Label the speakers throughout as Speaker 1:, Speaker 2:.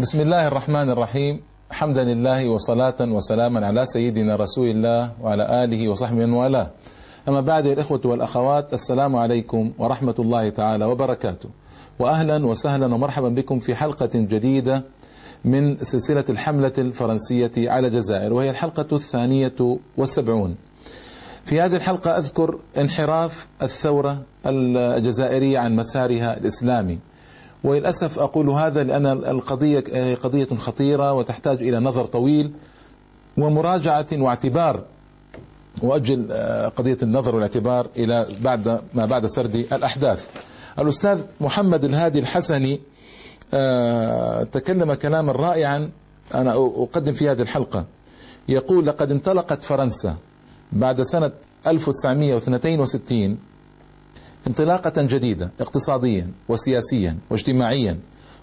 Speaker 1: بسم الله الرحمن الرحيم حمدا لله وصلاة وسلاما على سيدنا رسول الله وعلى آله وصحبه من والاه أما بعد الإخوة والأخوات السلام عليكم ورحمة الله تعالى وبركاته وأهلا وسهلا ومرحبا بكم في حلقة جديدة من سلسلة الحملة الفرنسية على الجزائر وهي الحلقة الثانية والسبعون في هذه الحلقة أذكر انحراف الثورة الجزائرية عن مسارها الإسلامي وللأسف أقول هذا لأن القضية قضية خطيرة وتحتاج إلى نظر طويل ومراجعة واعتبار وأجل قضية النظر والاعتبار إلى بعد ما بعد سرد الأحداث. الأستاذ محمد الهادي الحسني تكلم كلاما رائعا أنا أقدم في هذه الحلقة. يقول لقد انطلقت فرنسا بعد سنة 1962 انطلاقة جديدة اقتصاديا وسياسيا واجتماعيا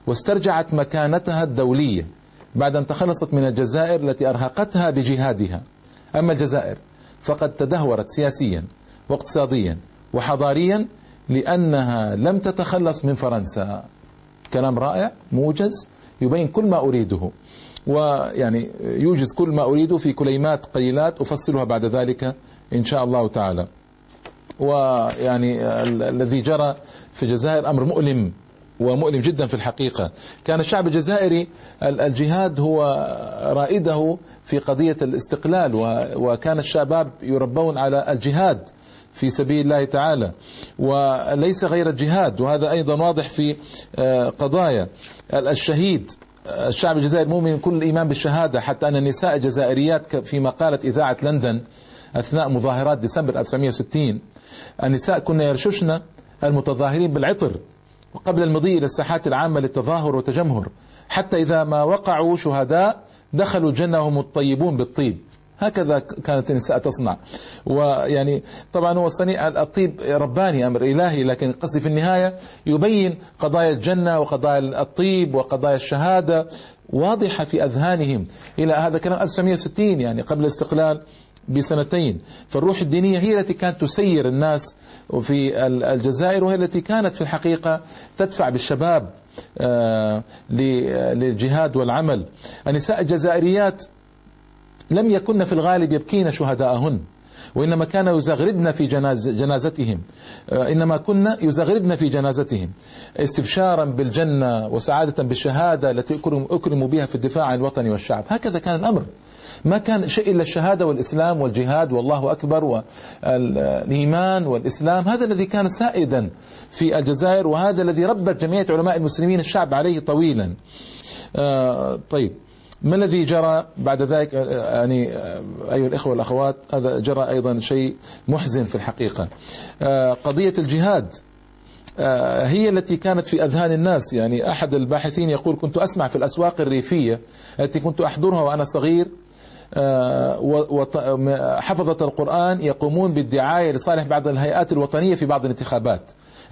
Speaker 1: واسترجعت مكانتها الدولية بعد أن تخلصت من الجزائر التي أرهقتها بجهادها. أما الجزائر فقد تدهورت سياسيا واقتصاديا وحضاريا لأنها لم تتخلص من فرنسا. كلام رائع موجز يبين كل ما أريده ويعني يوجز كل ما أريده في كلمات قليلات أفصلها بعد ذلك إن شاء الله تعالى. ويعني الذي جرى في الجزائر أمر مؤلم ومؤلم جدا في الحقيقة. كان الشعب الجزائري الجهاد هو رائده في قضية الاستقلال وكان الشباب يربون على الجهاد في سبيل الله تعالى وليس غير الجهاد وهذا أيضا واضح في قضايا الشهيد. الشعب الجزائري مؤمن كل الإيمان بالشهادة حتى أن النساء الجزائريات فيما قالت إذاعة لندن أثناء مظاهرات ديسمبر 1960 النساء كن يرششن المتظاهرين بالعطر وقبل المضي إلى الساحات العامة للتظاهر والتجمهر. حتى إذا ما وقعوا شهداء دخلوا الجنة هم الطيبون بالطيب. هكذا كانت النساء تصنع. ويعني طبعا هو صنيع الطيب رباني أمر إلهي لكن قصدي في النهاية يبين قضايا الجنة وقضايا الطيب وقضايا الشهادة واضحة في أذهانهم. إلى هذا كلام 1960 يعني قبل الاستقلال بسنتين. فالروح الدينية هي التي كانت تسير الناس في الجزائر وهي التي كانت في الحقيقة تدفع بالشباب للجهاد والعمل. النساء الجزائريات لم يكن في الغالب يبكين شهداءهن وإنما كان يزغردن في جناز جنازتهم إنما كنا يزغردن في جنازتهم استبشارا بالجنة وسعادة بالشهادة التي أكرموا بها في الدفاع عن الوطن والشعب. هكذا كان الأمر. ما كان شيء إلا الشهادة والإسلام والجهاد والله أكبر والإيمان والإسلام. هذا الذي كان سائدا في الجزائر وهذا الذي ربت جمعية علماء المسلمين الشعب عليه طويلا. طيب ما الذي جرى بعد ذلك؟ يعني أيها الإخوة والأخوات هذا جرى أيضا شيء محزن في الحقيقة. قضية الجهاد هي التي كانت في أذهان الناس. يعني أحد الباحثين يقول كنت أسمع في الأسواق الريفية التي كنت أحضرها وأنا صغير حفظة القرآن يقومون بالدعاية لصالح بعض الهيئات الوطنية في بعض الانتخابات.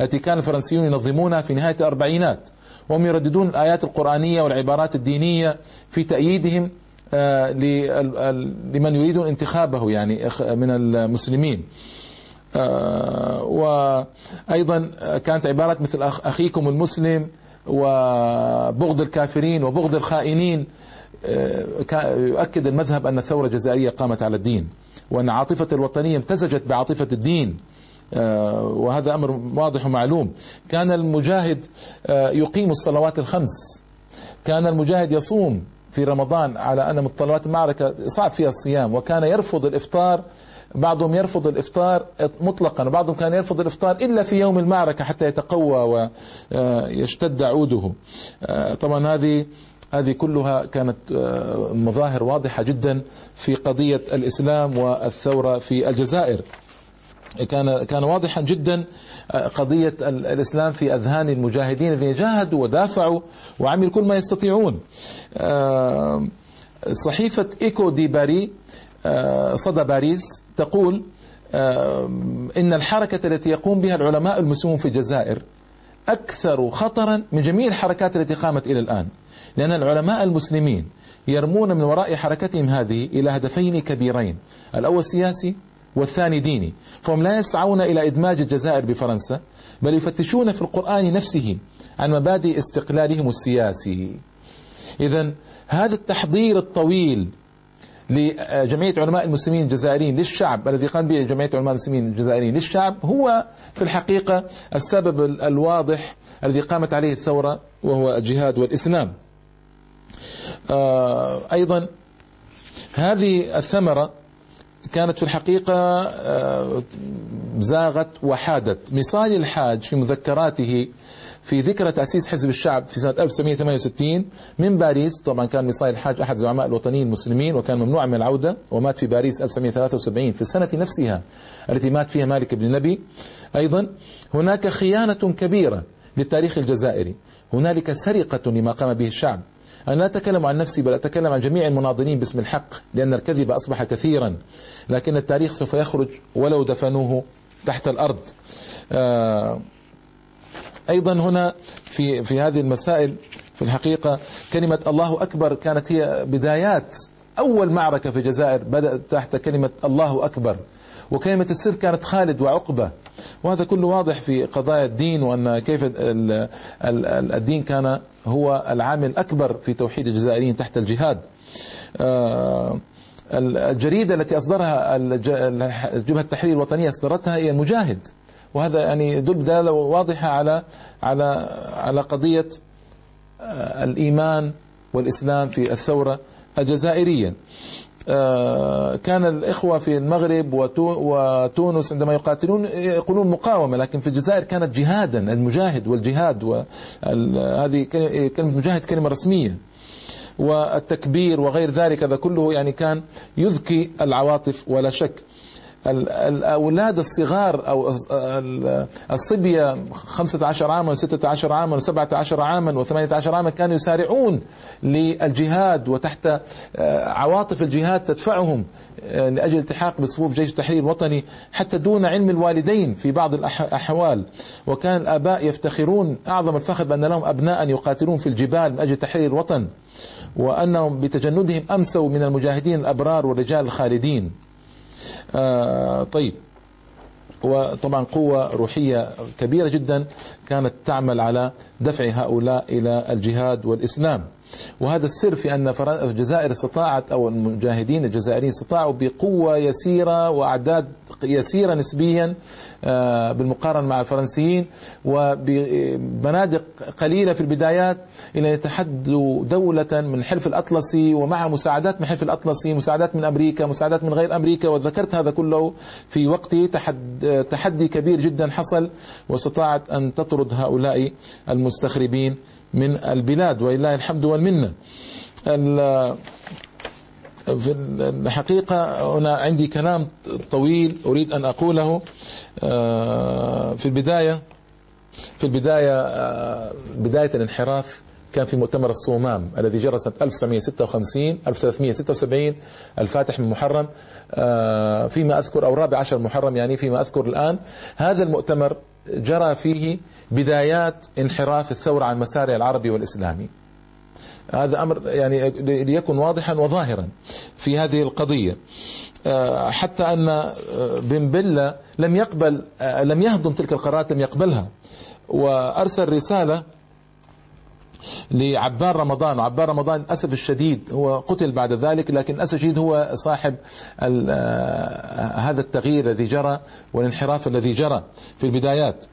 Speaker 1: التي كان الفرنسيون ينظمونها في نهاية الأربعينات. وهم يرددون الآيات القرآنية والعبارات الدينية في تأييدهم لمن يريدون انتخابه يعني من المسلمين. وأيضا كانت عبارات مثل أخيكم المسلم وبغض الكافرين وبغض الخائنين يؤكد المذهب أن الثورة الجزائرية قامت على الدين وأن عاطفة الوطنية امتزجت بعاطفة الدين. وهذا أمر واضح ومعلوم. كان المجاهد يقيم الصلوات الخمس. كان المجاهد يصوم في رمضان على أن متطلبات المعركة صعب فيها الصيام وكان يرفض الإفطار بعضهم يرفض الإفطار مطلقا وبعضهم كان يرفض الإفطار إلا في يوم المعركة حتى يتقوى ويشتد عوده. طبعا هذه هذه كلها كانت مظاهر واضحة جدا في قضية الإسلام والثورة في الجزائر. كان كان واضحا جدا قضية الإسلام في أذهان المجاهدين الذين جاهدوا ودافعوا وعملوا كل ما يستطيعون. صحيفة إيكو دي باري صدى باريس تقول إن الحركة التي يقوم بها العلماء المسلمون في الجزائر أكثر خطرا من جميع الحركات التي قامت إلى الآن. لأن العلماء المسلمين يرمون من وراء حركتهم هذه إلى هدفين كبيرين. الأول سياسي والثاني ديني. فهم لا يسعون إلى إدماج الجزائر بفرنسا بل يفتشون في القرآن نفسه عن مبادئ استقلالهم السياسي. إذا هذا التحضير الطويل لجمعية علماء المسلمين الجزائريين للشعب الذي قام به جمعية علماء المسلمين الجزائريين للشعب هو في الحقيقة السبب الواضح الذي قامت عليه الثورة وهو الجهاد والإسلام. أيضا هذه الثمرة كانت في الحقيقة آه، زاغت وحادت. مصالي الحاج في مذكراته في ذكرى تأسيس حزب الشعب في سنة 1968 من باريس. طبعا كان مصالي الحاج أحد زعماء الوطنيين المسلمين وكان ممنوع من العودة ومات في باريس 1973 في السنة نفسها. التي مات فيها مالك بن نبي. أيضا هناك خيانة كبيرة للتاريخ الجزائري. هنالك سرقة لما قام به الشعب. أنا لا أتكلم عن نفسي بل أتكلم عن جميع المناضلين باسم الحق لأن الكذب أصبح كثيرا. لكن التاريخ سوف يخرج ولو دفنوه تحت الأرض. آه، أيضا هنا في في هذه المسائل في الحقيقة كلمة الله أكبر كانت هي بدايات أول معركة في الجزائر بدأت تحت كلمة الله أكبر. وكلمة السر كانت خالد وعقبة. وهذا كله واضح في قضايا الدين وأن كيف الدين كان هو العامل الأكبر في توحيد الجزائريين تحت الجهاد. آه، الجريدة التي أصدرها جبهة التحرير الوطنية أصدرتها هي المجاهد. وهذا يعني يدل دلالة واضحة على على على قضية آه، الإيمان والإسلام في الثورة الجزائرية. كان الإخوة في المغرب وتونس عندما يقاتلون يقولون مقاومة لكن في الجزائر كانت جهادا المجاهد والجهاد وهذه كلمة مجاهد كلمة رسمية. والتكبير وغير ذلك هذا كله يعني كان يذكي العواطف ولا شك. الأولاد الصغار أو الصبية 15 عاما و16 عاما و17 عاما و18 عاما كانوا يسارعون للجهاد وتحت آه، عواطف الجهاد تدفعهم آه، لأجل التحاق بصفوف جيش التحرير الوطني حتى دون علم الوالدين في بعض الأحوال. وكان الآباء يفتخرون أعظم الفخر بأن لهم أبناء يقاتلون في الجبال من أجل تحرير الوطن وأنهم بتجندهم أمسوا من المجاهدين الأبرار والرجال الخالدين. طيب. وطبعا قوة روحية كبيرة جدا كانت تعمل على دفع هؤلاء إلى الجهاد والإسلام. وهذا السر في أن الجزائر استطاعت أو المجاهدين الجزائريين استطاعوا بقوة يسيرة وأعداد يسيرة نسبيا آه، بالمقارنة مع الفرنسيين وببنادق قليلة في البدايات إلى يتحدوا دولة من حلف الأطلسي ومع مساعدات من حلف الأطلسي مساعدات من أمريكا مساعدات من غير أمريكا وذكرت هذا كله في وقته تحد تحدي كبير جدا حصل واستطاعت أن تطرد هؤلاء المستخربين. من البلاد ولله الحمد والمنة. في الحقيقة هنا عندي كلام طويل أريد أن أقوله آه، في البداية في البداية آه، بداية الانحراف كان في مؤتمر الصومام الذي جرى سنة 1956 1376 الفاتح من محرم آه، فيما أذكر أو الرابع عشر محرم يعني فيما أذكر الآن. هذا المؤتمر جرى فيه بدايات انحراف الثورة عن مسارها العربي والإسلامي. هذا أمر يعني ليكن واضحا وظاهرا في هذه القضية. آه، حتى أن آه، بن بلة لم يقبل لم يهضم تلك القرارات لم يقبلها. وأرسل رسالة لعبار رمضان. وعبار رمضان للأسف الشديد هو قتل بعد ذلك لكن للأسف الشديد هو صاحب آه، هذا التغيير الذي جرى والانحراف الذي جرى في البدايات.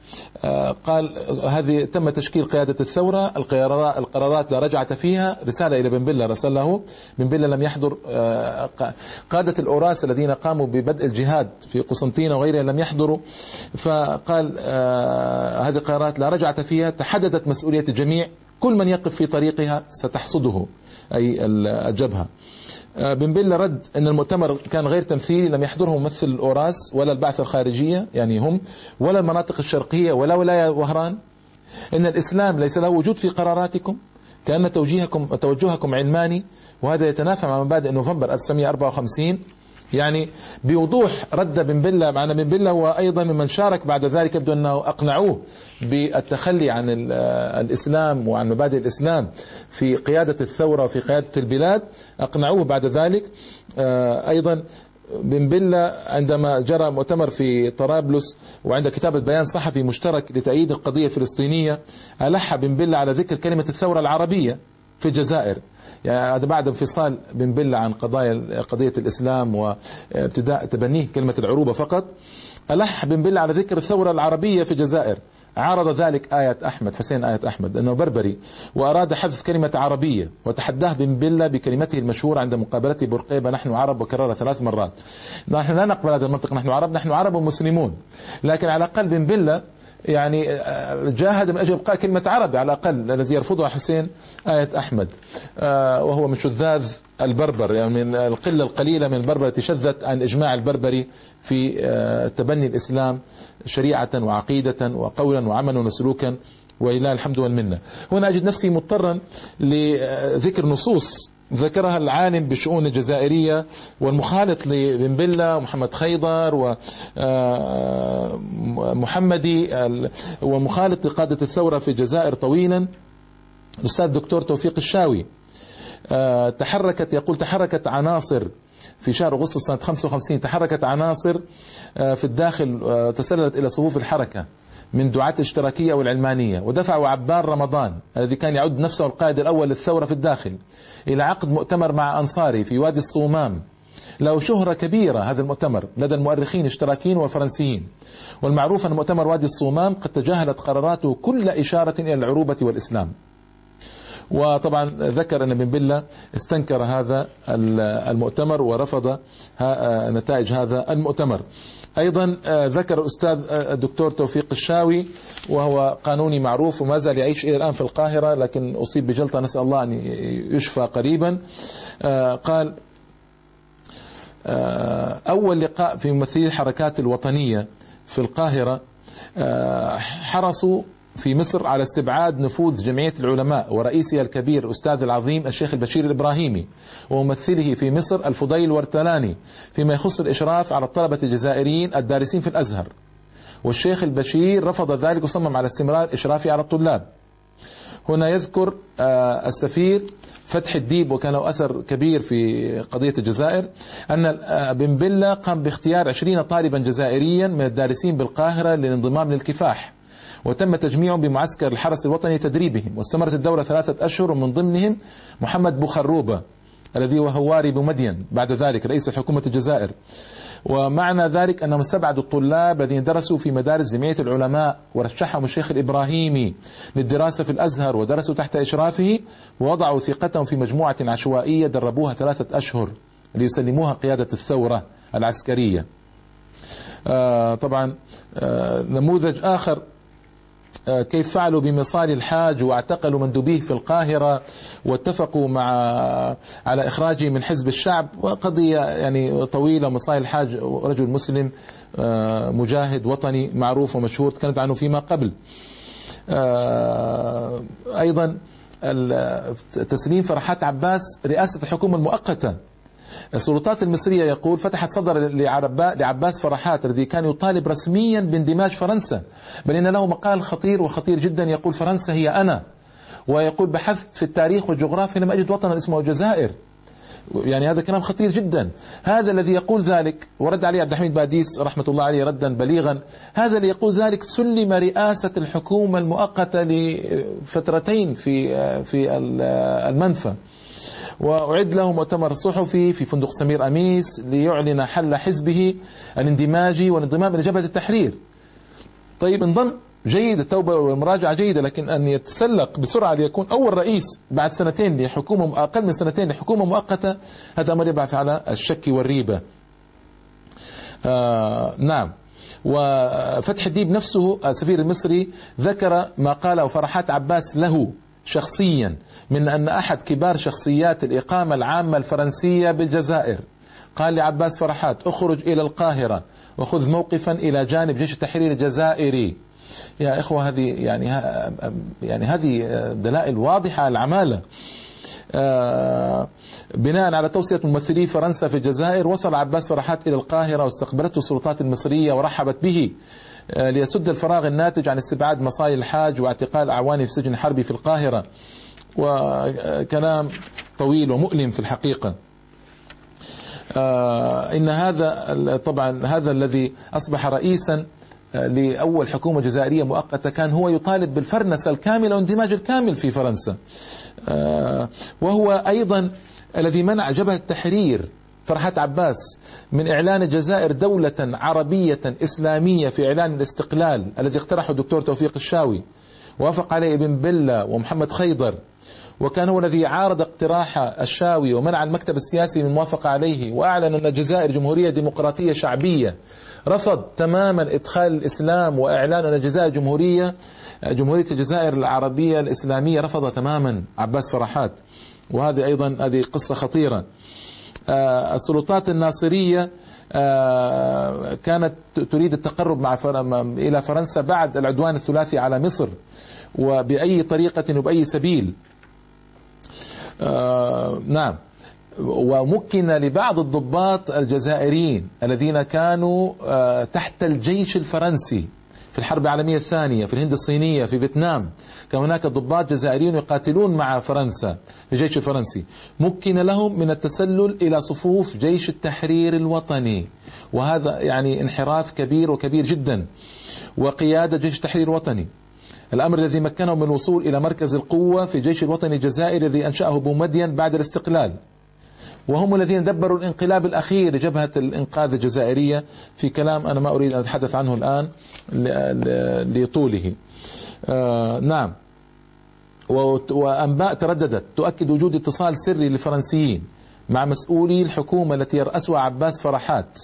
Speaker 1: آه، قال هذه تم تشكيل قيادة الثورة. القرارات لا رجعة فيها. رسالة إلى بن بلة رسله بن بلة لم يحضر آه، قادة الأوراس الذين قاموا ببدء الجهاد في قسنطينة وغيرها لم يحضروا. فقال هذه القرارات لا رجعة فيها. تحددت مسؤولية الجميع. كل من يقف في طريقها ستحصده أي الجبهة. آه، بن بيلا رد أن المؤتمر كان غير تمثيلي لم يحضره ممثل الأوراس ولا البعثة الخارجية يعني هم ولا المناطق الشرقية ولا ولاية وهران. إن الإسلام ليس له وجود في قراراتكم كأن توجيهكم توجهكم علماني وهذا يتنافى مع مبادئ نوفمبر 1954 يعني بوضوح رد بن بلة معنا بن بلة وأيضا ممن شارك بعد ذلك يبدو أنه أقنعوه بالتخلي عن الإسلام وعن مبادئ الإسلام في قيادة الثورة وفي قيادة البلاد أقنعوه بعد ذلك. آه، أيضا بن بلة عندما جرى مؤتمر في طرابلس وعند كتابة بيان صحفي مشترك لتأييد القضية الفلسطينية ألح بن بلة على ذكر كلمة الثورة العربية. في الجزائر. يعني هذا بعد انفصال بن بلة عن قضايا قضية الإسلام وابتداء تبنيه كلمة العروبة فقط ألح بن بلة على ذكر الثورة العربية في الجزائر. عارض ذلك آية أحمد حسين آية أحمد أنه بربري وأراد حذف كلمة عربية وتحداه بن بلة بكلمته المشهورة عند مقابلته برقيبة نحن عرب وكررها ثلاث مرات. نحن لا نقبل هذا المنطق نحن عرب نحن عرب ومسلمون لكن على الأقل بن بلة يعني آه، جاهد من أجل إبقاء كلمة عربي على الأقل الذي يرفضها حسين آية أحمد. آه، وهو من شذاذ البربر يعني من القلة القليلة من البربر التي شذت عن إجماع البربري في آه، تبني الإسلام شريعة وعقيدة وقولا وعملا وسلوكا ولله الحمد والمنة. هنا أجد نفسي مضطرا لذكر نصوص ذكرها العالم بالشؤون الجزائرية والمخالط لبن بلة ومحمد خيضر ومحمدي آه، ومخالط لقادة الثورة في الجزائر طويلا. الأستاذ الدكتور توفيق الشاوي آه، تحركت يقول تحركت عناصر في شهر أغسطس سنة 55 تحركت عناصر آه، في الداخل تسللت إلى صفوف الحركة. من دعاة الاشتراكية والعلمانية. ودفعوا عبان رمضان الذي كان يعد نفسه القائد الأول للثورة في الداخل إلى عقد مؤتمر مع أنصاري في وادي الصومام. له شهرة كبيرة هذا المؤتمر لدى المؤرخين الاشتراكيين والفرنسيين والمعروف أن مؤتمر وادي الصومام قد تجاهلت قراراته كل إشارة إلى العروبة والإسلام. وطبعا ذكر أن بن بلة استنكر هذا المؤتمر ورفض نتائج هذا المؤتمر. أيضا آه، ذكر الأستاذ آه، الدكتور توفيق الشاوي وهو قانوني معروف وما زال يعيش إلى الآن في القاهرة لكن أصيب بجلطة نسأل الله أن يشفى قريبا. آه، قال أول لقاء في ممثلي الحركات الوطنية في القاهرة حرصوا في مصر على استبعاد نفوذ جمعية العلماء ورئيسها الكبير الأستاذ العظيم الشيخ البشير الإبراهيمي وممثله في مصر الفضيل ورتلاني فيما يخص الإشراف على الطلبة الجزائريين الدارسين في الأزهر. والشيخ البشير رفض ذلك وصمم على استمرار إشرافه على الطلاب. هنا يذكر آه، السفير فتح الديب وكان له أثر كبير في قضية الجزائر أن آه، بن بلة قام باختيار عشرين طالبا جزائريا من الدارسين بالقاهرة للانضمام للكفاح. وتم تجميعهم بمعسكر الحرس الوطني تدريبهم واستمرت الدورة ثلاثة أشهر ومن ضمنهم محمد بوخروبة الذي هو هواري بمدين بعد ذلك رئيس حكومة الجزائر. ومعنى ذلك أنهم استبعدوا الطلاب الذين درسوا في مدارس جمعية العلماء ورشحهم الشيخ الإبراهيمي للدراسة في الأزهر ودرسوا تحت إشرافه ووضعوا ثقتهم في مجموعة عشوائية دربوها ثلاثة أشهر ليسلموها قيادة الثورة العسكرية. آه طبعا آه نموذج آخر كيف فعلوا بمصالي الحاج واعتقلوا مندوبيه في القاهرة واتفقوا مع على إخراجه من حزب الشعب. وقضية يعني طويلة مصالي الحاج رجل مسلم آه، مجاهد وطني معروف ومشهور تكلمت عنه فيما قبل. آه، أيضا تسليم فرحات عباس رئاسة الحكومة المؤقتة. السلطات المصرية يقول فتحت صدر لعباس فرحات الذي كان يطالب رسميا باندماج فرنسا بل إن له مقال خطير وخطير جدا يقول فرنسا هي أنا. ويقول بحثت في التاريخ والجغرافيا لم أجد وطنا اسمه الجزائر. يعني هذا كلام خطير جدا. هذا الذي يقول ذلك ورد عليه عبد الحميد باديس رحمة الله عليه ردا بليغا هذا اللي يقول ذلك سلم رئاسة الحكومة المؤقتة لفترتين في في المنفى. وأعد له مؤتمر صحفي في فندق سمير أميس ليعلن حل حزبه الاندماجي والانضمام إلى جبهة التحرير. طيب انضم جيد التوبة والمراجعة جيدة لكن أن يتسلق بسرعة ليكون أول رئيس بعد سنتين لحكومة أقل من سنتين لحكومة مؤقتة هذا أمر يبعث على الشك والريبة. آه نعم. وفتح الديب نفسه السفير المصري ذكر ما قاله فرحات عباس له. شخصيا من أن أحد كبار شخصيات الإقامة العامة الفرنسية بالجزائر. قال لعباس فرحات اخرج إلى القاهرة وخذ موقفا إلى جانب جيش التحرير الجزائري. يا إخوة هذه يعني يعني هذه دلائل واضحة على العمالة. آه، بناء على توصية ممثلي فرنسا في الجزائر وصل عباس فرحات إلى القاهرة واستقبلته السلطات المصرية ورحبت به. ليسد الفراغ الناتج عن استبعاد مصايا الحاج واعتقال أعوانه في سجن حربي في القاهرة. وكلام طويل ومؤلم في الحقيقة. آه، إن هذا طبعا هذا الذي أصبح رئيسا آه، لأول حكومة جزائرية مؤقتة كان هو يطالب بالفرنسة الكاملة واندماج الكامل في فرنسا. وهو أيضا الذي منع جبهة التحرير فرحات عباس من إعلان الجزائر دولة عربية إسلامية في إعلان الاستقلال الذي اقترحه الدكتور توفيق الشاوي. وافق عليه ابن بلة ومحمد خيضر. وكان هو الذي عارض اقتراح الشاوي ومنع المكتب السياسي من الموافقة عليه وأعلن أن الجزائر جمهورية ديمقراطية شعبية رفض تماما إدخال الإسلام وإعلان أن الجزائر جمهورية جمهورية الجزائر العربية الإسلامية رفض تماما. عباس فرحات. وهذه أيضا هذه قصة خطيرة. السلطات الناصرية آه، كانت تريد التقرب مع إلى فرنسا بعد العدوان الثلاثي على مصر وبأي طريقة وبأي سبيل. آه، نعم. ومكن لبعض الضباط الجزائريين الذين كانوا تحت الجيش الفرنسي. في الحرب العالمية الثانية في الهند الصينية في فيتنام. كان هناك ضباط جزائريون يقاتلون مع فرنسا في الجيش الفرنسي مكن لهم من التسلل إلى صفوف جيش التحرير الوطني. وهذا يعني انحراف كبير وكبير جدا. وقيادة جيش التحرير الوطني. الأمر الذي مكنهم من الوصول إلى مركز القوة في الجيش الوطني الجزائري الذي أنشأه بومدين بعد الاستقلال. وهم الذين دبروا الانقلاب الأخير لجبهة الإنقاذ الجزائرية في كلام أنا ما أريد أن أتحدث عنه الآن لطوله. آه نعم. وأنباء ترددت. تؤكد وجود اتصال سري للفرنسيين مع مسؤولي الحكومة التي يرأسها عباس فرحات.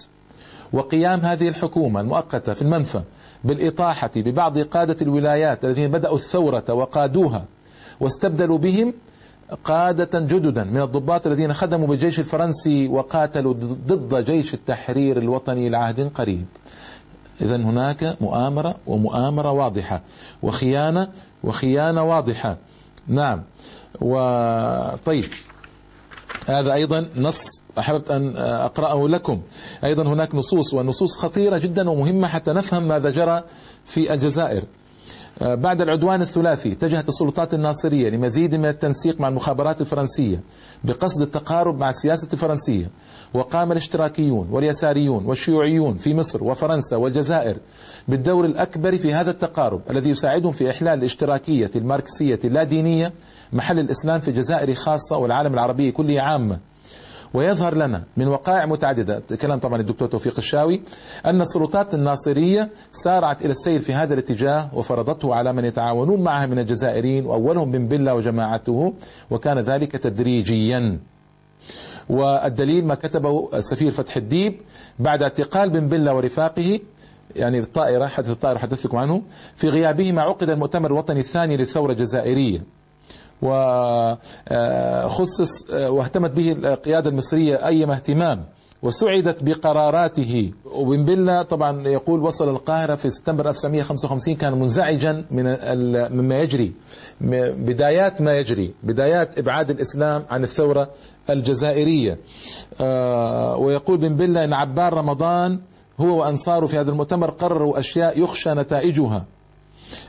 Speaker 1: وقيام هذه الحكومة المؤقتة في المنفى بالإطاحة ببعض قادة الولايات الذين بدأوا الثورة وقادوها واستبدلوا بهم قادة جددا من الضباط الذين خدموا بالجيش الفرنسي وقاتلوا ضد جيش التحرير الوطني لعهد قريب. إذا هناك مؤامرة ومؤامرة واضحة وخيانة وخيانة واضحة. نعم. وطيب هذا أيضا نص أحببت أن أقرأه لكم. أيضا هناك نصوص والنصوص خطيرة جدا ومهمة حتى نفهم ماذا جرى في الجزائر. بعد العدوان الثلاثي اتجهت السلطات الناصرية لمزيد من التنسيق مع المخابرات الفرنسية بقصد التقارب مع السياسة الفرنسية. وقام الاشتراكيون واليساريون والشيوعيون في مصر وفرنسا والجزائر بالدور الأكبر في هذا التقارب الذي يساعدهم في إحلال الاشتراكية الماركسية اللادينية محل الإسلام في الجزائر خاصة والعالم العربي كله عامة ويظهر لنا من وقائع متعددة. كلام طبعا الدكتور توفيق الشاوي أن السلطات الناصرية سارعت إلى السير في هذا الاتجاه وفرضته على من يتعاونون معها من الجزائريين وأولهم بن بلة وجماعته وكان ذلك تدريجيا. والدليل ما كتبه السفير فتح الديب بعد اعتقال بن بلة ورفاقه يعني الطائرة حدث الطائرة حدثتكم عنه في غيابهما عقد المؤتمر الوطني الثاني للثورة الجزائرية. وخصص واهتمت به القيادة المصرية أيما اهتمام وسعدت بقراراته. وبن بلة طبعا يقول وصل القاهرة في سبتمبر 1955 كان منزعجا من مما يجري بدايات ما يجري بدايات إبعاد الإسلام عن الثورة الجزائرية. آه، ويقول بن بلة إن عبار رمضان هو وأنصاره في هذا المؤتمر قرروا أشياء يخشى نتائجها.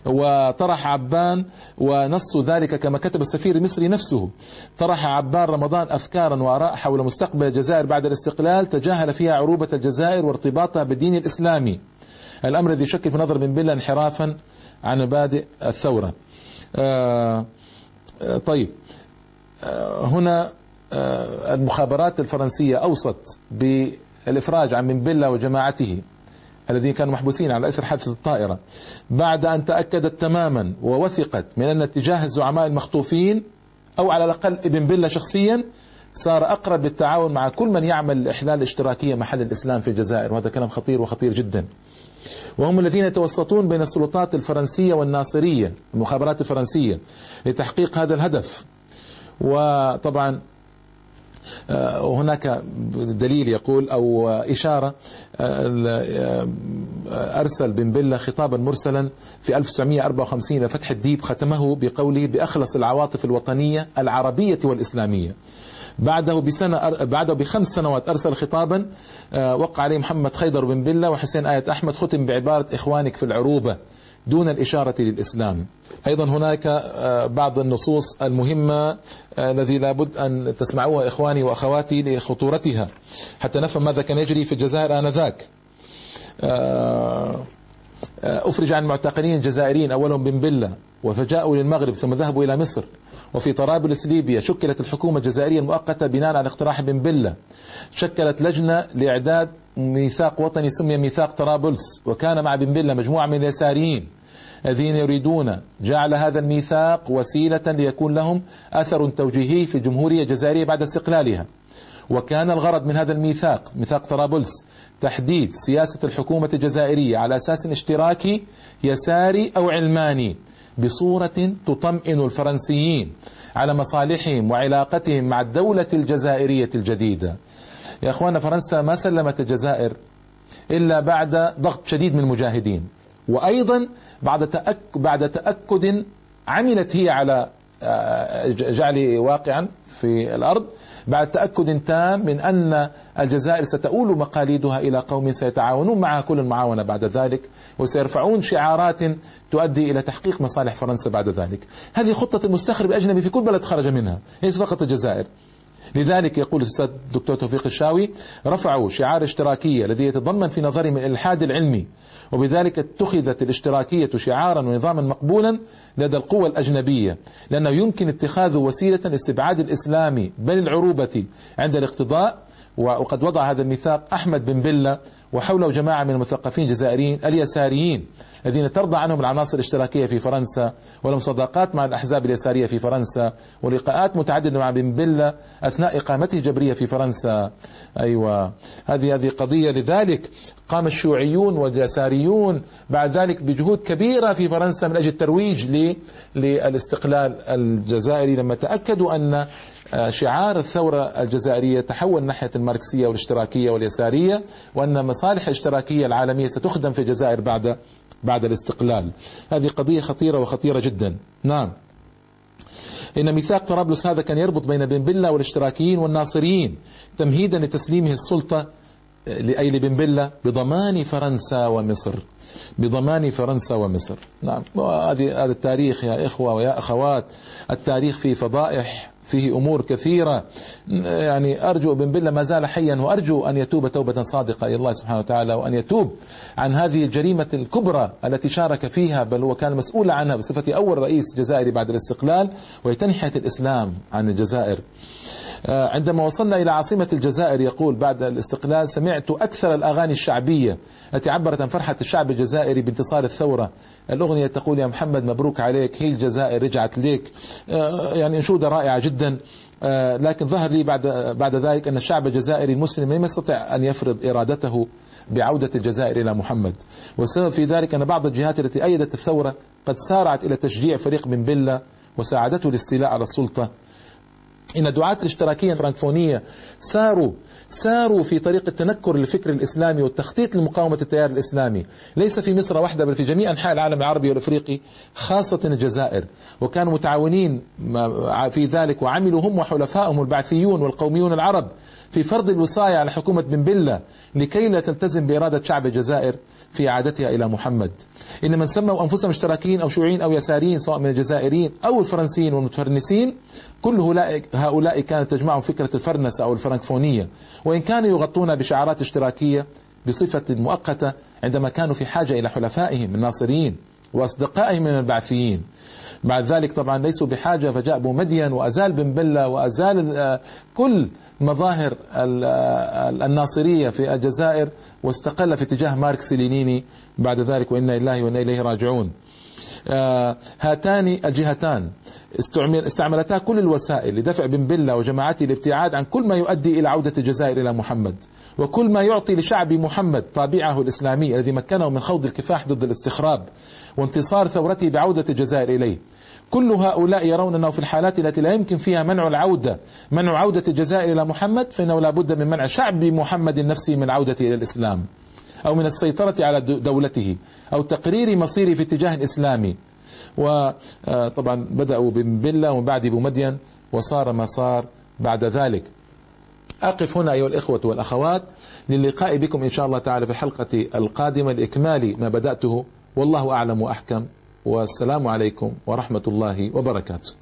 Speaker 1: وطرح عبان ونص ذلك كما كتب السفير المصري نفسه. طرح عبان رمضان أفكارا وآراء حول مستقبل الجزائر بعد الاستقلال تجاهل فيها عروبة الجزائر وارتباطها بالدين الإسلامي. الأمر الذي يشكل في نظر بن بلا انحرافا عن مبادئ الثورة. آه آه طيب. آه هنا آه، المخابرات الفرنسية أوصت بالإفراج عن بن بلا وجماعته. الذين كانوا محبوسين على اثر حادثة الطائرة بعد أن تأكدت تماما ووثقت من أن اتجاه الزعماء المخطوفين أو على الأقل ابن بله شخصيا صار أقرب للتعاون مع كل من يعمل لاحلال الاشتراكية محل الإسلام في الجزائر وهذا كلام خطير وخطير جدا. وهم الذين يتوسطون بين السلطات الفرنسية والناصرية المخابرات الفرنسية لتحقيق هذا الهدف. وطبعا هناك دليل يقول أو إشارة آه، أرسل بن بلة خطابا مرسلا في 1954 لفتح الديب ختمه بقوله بأخلص العواطف الوطنية العربية والإسلامية. بعده بسنة بعده بخمس سنوات أرسل خطابا آه، وقع عليه محمد خيدر بن بلة وحسين آية أحمد ختم بعبارة إخوانك في العروبة. دون الإشارة للإسلام. أيضا هناك آه، بعض النصوص المهمة آه، الذي لابد أن تسمعوها إخواني وأخواتي لخطورتها. حتى نفهم ماذا كان يجري في الجزائر آنذاك. آه، أفرج عن معتقلين جزائريين أولهم بن بلة وفجاءوا للمغرب ثم ذهبوا إلى مصر. وفي طرابلس ليبيا شكلت الحكومة الجزائرية المؤقتة بناء على اقتراح بن بلة. شكلت لجنة لإعداد ميثاق وطني سمي ميثاق طرابلس وكان مع بن بلة مجموعة من اليساريين. الذين يريدون جعل هذا الميثاق وسيلة ليكون لهم أثر توجيهي في الجمهورية الجزائرية بعد استقلالها. وكان الغرض من هذا الميثاق ميثاق طرابلس تحديد سياسة الحكومة الجزائرية على أساس اشتراكي يساري أو علماني بصورة تطمئن الفرنسيين على مصالحهم وعلاقتهم مع الدولة الجزائرية الجديدة. يا أخوانا فرنسا ما سلمت الجزائر إلا بعد ضغط شديد من المجاهدين. وأيضا بعد تأك بعد تأكد عملت هي على آه، جعل واقعا في الأرض بعد تأكد تام من أن الجزائر ستؤول مقاليدها إلى قوم سيتعاونون معها كل المعاونة بعد ذلك وسيرفعون شعارات تؤدي إلى تحقيق مصالح فرنسا بعد ذلك. هذه خطة المستخرب الأجنبي في كل بلد خرج منها ليس فقط الجزائر. لذلك يقول الأستاذ الدكتور توفيق الشاوي رفعوا شعار اشتراكية الذي يتضمن في نظرهم الإلحاد العلمي وبذلك اتخذت الاشتراكية شعارا ونظاما مقبولا لدى القوى الأجنبية لأنه يمكن اتخاذه وسيلة لاستبعاد الإسلام بل العروبة عند الاقتضاء وقد وضع هذا الميثاق أحمد بن بلة وحوله جماعة من المثقفين الجزائريين اليساريين الذين ترضى عنهم العناصر الاشتراكية في فرنسا ولهم صداقات مع الأحزاب اليسارية في فرنسا ولقاءات متعددة مع بن بلة أثناء إقامته الجبرية في فرنسا. أيوة. هذه هذه قضية. لذلك قام الشيوعيون واليساريون بعد ذلك بجهود كبيرة في فرنسا من أجل الترويج للاستقلال الجزائري. لما تأكدوا أن آه، شعار الثورة الجزائرية تحول ناحية الماركسية والاشتراكية واليسارية وأن مصالح الاشتراكية العالمية ستخدم في الجزائر بعد بعد الاستقلال. هذه قضية خطيرة وخطيرة جدا. نعم. إن ميثاق طرابلس هذا كان يربط بين بن بلة والاشتراكيين والناصريين تمهيدا لتسليمه السلطة أي لبن بلة بضمان فرنسا ومصر. بضمان فرنسا ومصر. نعم. هذا التاريخ يا إخوة ويا أخوات. التاريخ فيه فضائح فيه أمور كثيرة. يعني أرجو ابن بالله ما زال حيا وأرجو أن يتوب توبة صادقة إلى الله سبحانه وتعالى وأن يتوب عن هذه الجريمة الكبرى التي شارك فيها بل هو كان مسؤولا عنها بصفة أول رئيس جزائري بعد الاستقلال وهي تنحية الإسلام عن الجزائر. عندما وصلنا إلى عاصمة الجزائر يقول بعد الاستقلال سمعت أكثر الأغاني الشعبية التي عبرت عن فرحة الشعب الجزائري بانتصار الثورة. الأغنية تقول يا محمد مبروك عليك هي الجزائر رجعت ليك. آه، يعني أنشودة رائعة جدا. آه، لكن ظهر لي بعد بعد ذلك أن الشعب الجزائري المسلم لم يستطع أن يفرض إرادته بعودة الجزائر إلى محمد. والسبب في ذلك أن بعض الجهات التي أيدت الثورة قد سارعت إلى تشجيع فريق بن بلة وساعدته الاستيلاء على السلطة. إن دعاة الاشتراكية الفرنكفونية ساروا ساروا في طريق التنكر للفكر الإسلامي والتخطيط لمقاومة التيار الإسلامي. ليس في مصر وحدة بل في جميع أنحاء العالم العربي والأفريقي خاصة الجزائر. وكانوا متعاونين في ذلك وعملوا هم وحلفائهم البعثيون والقوميون العرب في فرض الوصاية على حكومة بن بلة لكي لا تلتزم بإرادة شعب الجزائر في إعادتها إلى محمد. إن من سموا أنفسهم اشتراكيين أو شيوعيين أو يساريين سواء من الجزائريين أو الفرنسيين والمتفرنسين كل هؤلاء كانت تجمعهم فكرة الفرنسة أو الفرنكفونية. وإن كانوا يغطون بشعارات اشتراكية بصفة مؤقتة عندما كانوا في حاجة إلى حلفائهم الناصريين وأصدقائهم من البعثيين. بعد ذلك طبعا ليسوا بحاجة فجاء أبو مدين وأزال بن بلة وأزال كل مظاهر الناصرية في الجزائر واستقل في اتجاه ماركس لينيني بعد ذلك وإنا لله وإنا إليه راجعون. هاتان الجهتان. استعملتا كل الوسائل لدفع بن بلة وجماعته الابتعاد عن كل ما يؤدي إلى عودة الجزائر إلى محمد. وكل ما يعطي لشعب محمد طابعه الإسلامي الذي مكنه من خوض الكفاح ضد الاستخراب وانتصار ثورته بعودة الجزائر إليه. كل هؤلاء يرون أنه في الحالات التي لا يمكن فيها منع العودة منع عودة الجزائر إلى محمد فإنه لا بد من منع شعب محمد نفسه من عودته إلى الإسلام. أو من السيطرة على دولته أو تقرير مصيره في اتجاه إسلامي وطبعا آه، بدأوا بن بلة ومن بعد بمدين وصار ما صار بعد ذلك. أقف هنا أيها الإخوة والأخوات للقاء بكم إن شاء الله تعالى في الحلقة القادمة لإكمال ما بدأته. والله أعلم وأحكم. والسلام عليكم ورحمة الله وبركاته.